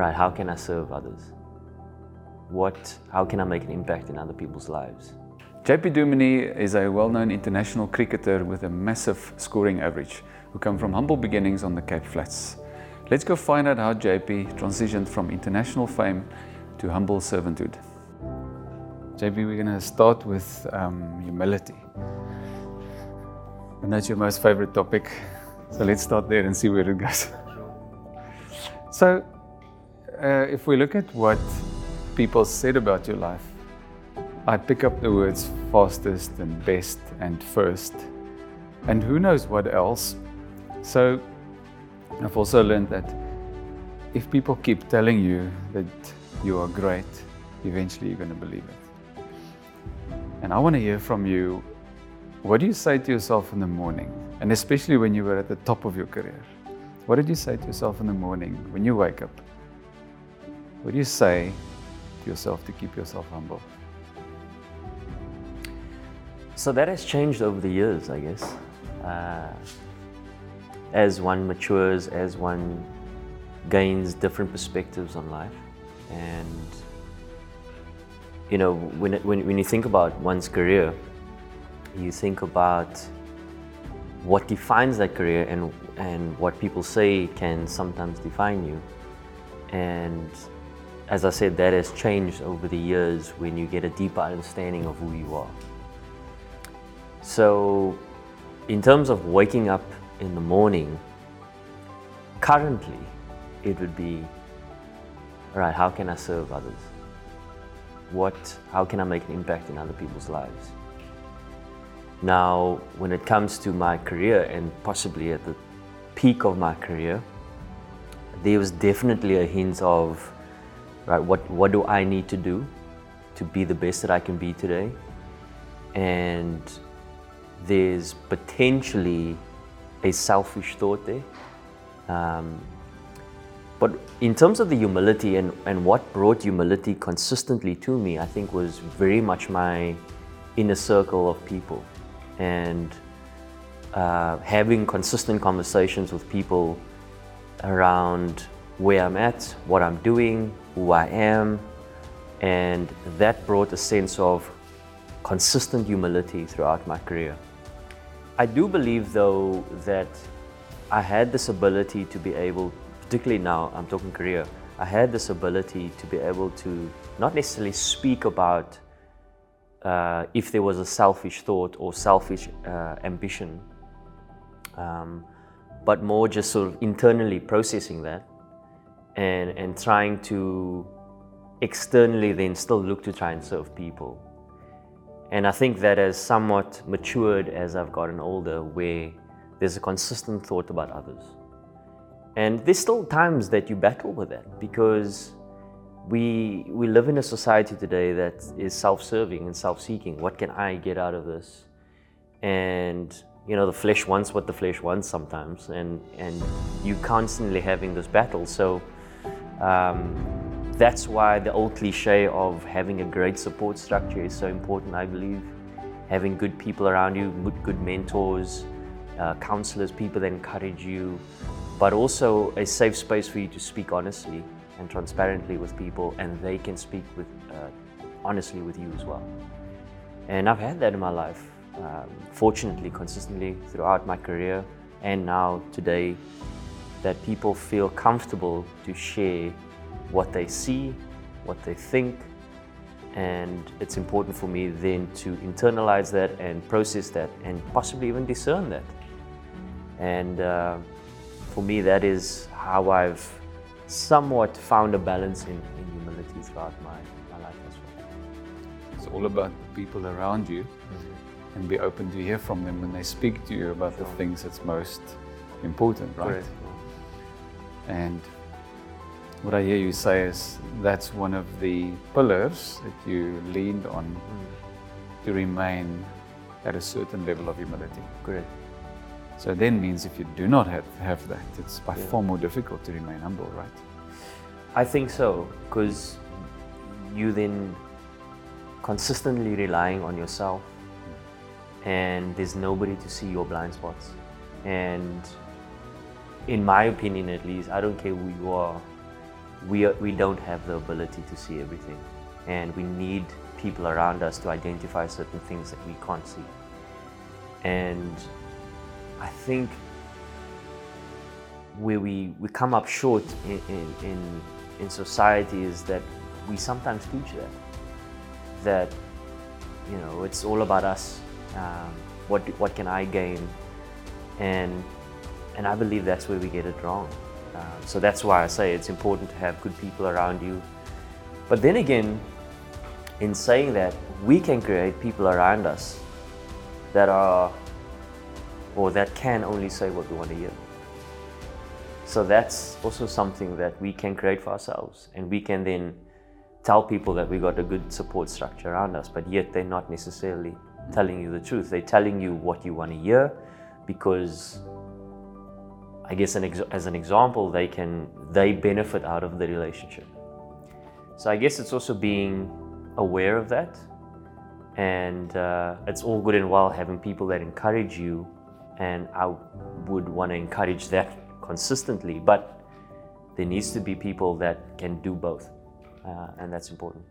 right, how can I serve others? What, how can I make an impact in other people's lives? JP Duminy is a well-known international cricketer with a massive scoring average who come from humble beginnings on the Cape Flats. Let's go find out how JP transitioned from international fame to humble servanthood. JP, we're going to start with um, humility. And that's your most favorite topic. So let's start there and see where it goes. So, uh, if we look at what people said about your life, I pick up the words fastest and best and first, and who knows what else. So, I've also learned that if people keep telling you that you are great, eventually you're going to believe it. And I want to hear from you what do you say to yourself in the morning? And especially when you were at the top of your career. What did you say to yourself in the morning when you wake up? What do you say to yourself to keep yourself humble? So that has changed over the years, I guess. Uh, as one matures, as one gains different perspectives on life. And, you know, when, when, when you think about one's career, you think about what defines that career and, and what people say can sometimes define you. And as I said, that has changed over the years when you get a deeper understanding of who you are. So, in terms of waking up in the morning, currently it would be right, how can I serve others? What, how can I make an impact in other people's lives? Now, when it comes to my career and possibly at the peak of my career, there was definitely a hint of, right, what, what do I need to do to be the best that I can be today? And there's potentially a selfish thought there. Um, but in terms of the humility and, and what brought humility consistently to me, I think was very much my inner circle of people and uh, having consistent conversations with people around where I'm at, what I'm doing, who I am, and that brought a sense of consistent humility throughout my career. I do believe, though, that I had this ability to be able, particularly now, I'm talking career, I had this ability to be able to not necessarily speak about uh, if there was a selfish thought or selfish uh, ambition, um, but more just sort of internally processing that and, and trying to externally then still look to try and serve people. And I think that has somewhat matured as I've gotten older, where there's a consistent thought about others. And there's still times that you battle with that because we we live in a society today that is self-serving and self-seeking what can i get out of this and you know the flesh wants what the flesh wants sometimes and and you constantly having this battle so um, that's why the old cliche of having a great support structure is so important i believe having good people around you good, mentors uh, counselors people that encourage you but also a safe space for you to speak honestly and transparently with people, and they can speak with uh, honestly with you as well. And I've had that in my life, um, fortunately, consistently throughout my career, and now today, that people feel comfortable to share what they see, what they think, and it's important for me then to internalize that and process that and possibly even discern that. And uh, for me, that is how I've somewhat found a balance in, in humility throughout my, my life as well. It's all about the people around you mm-hmm. and be open to hear from them when they speak to you about the things that's most important, right? Correct. And what I hear you say is that's one of the pillars that you leaned on mm. to remain at a certain level of humility. Correct. So then means if you do not have, have that, it's by yeah. far more difficult to remain humble, right? I think so, because you then consistently relying on yourself and there's nobody to see your blind spots. And in my opinion at least, I don't care who you are, we, are, we don't have the ability to see everything. And we need people around us to identify certain things that we can't see. And I think where we, we come up short in, in, in, in society is that we sometimes teach that. That, you know, it's all about us. Um, what, what can I gain? And, and I believe that's where we get it wrong. Uh, so that's why I say it's important to have good people around you. But then again, in saying that, we can create people around us that are, or that can only say what we want to hear. So that's also something that we can create for ourselves, and we can then tell people that we got a good support structure around us, but yet they're not necessarily telling you the truth. They're telling you what you want to hear because I guess an ex- as an example, they can they benefit out of the relationship. So I guess it's also being aware of that, and uh, it's all good and well having people that encourage you, and I would want to encourage that consistently. But there needs to be people that can do both, uh, and that's important.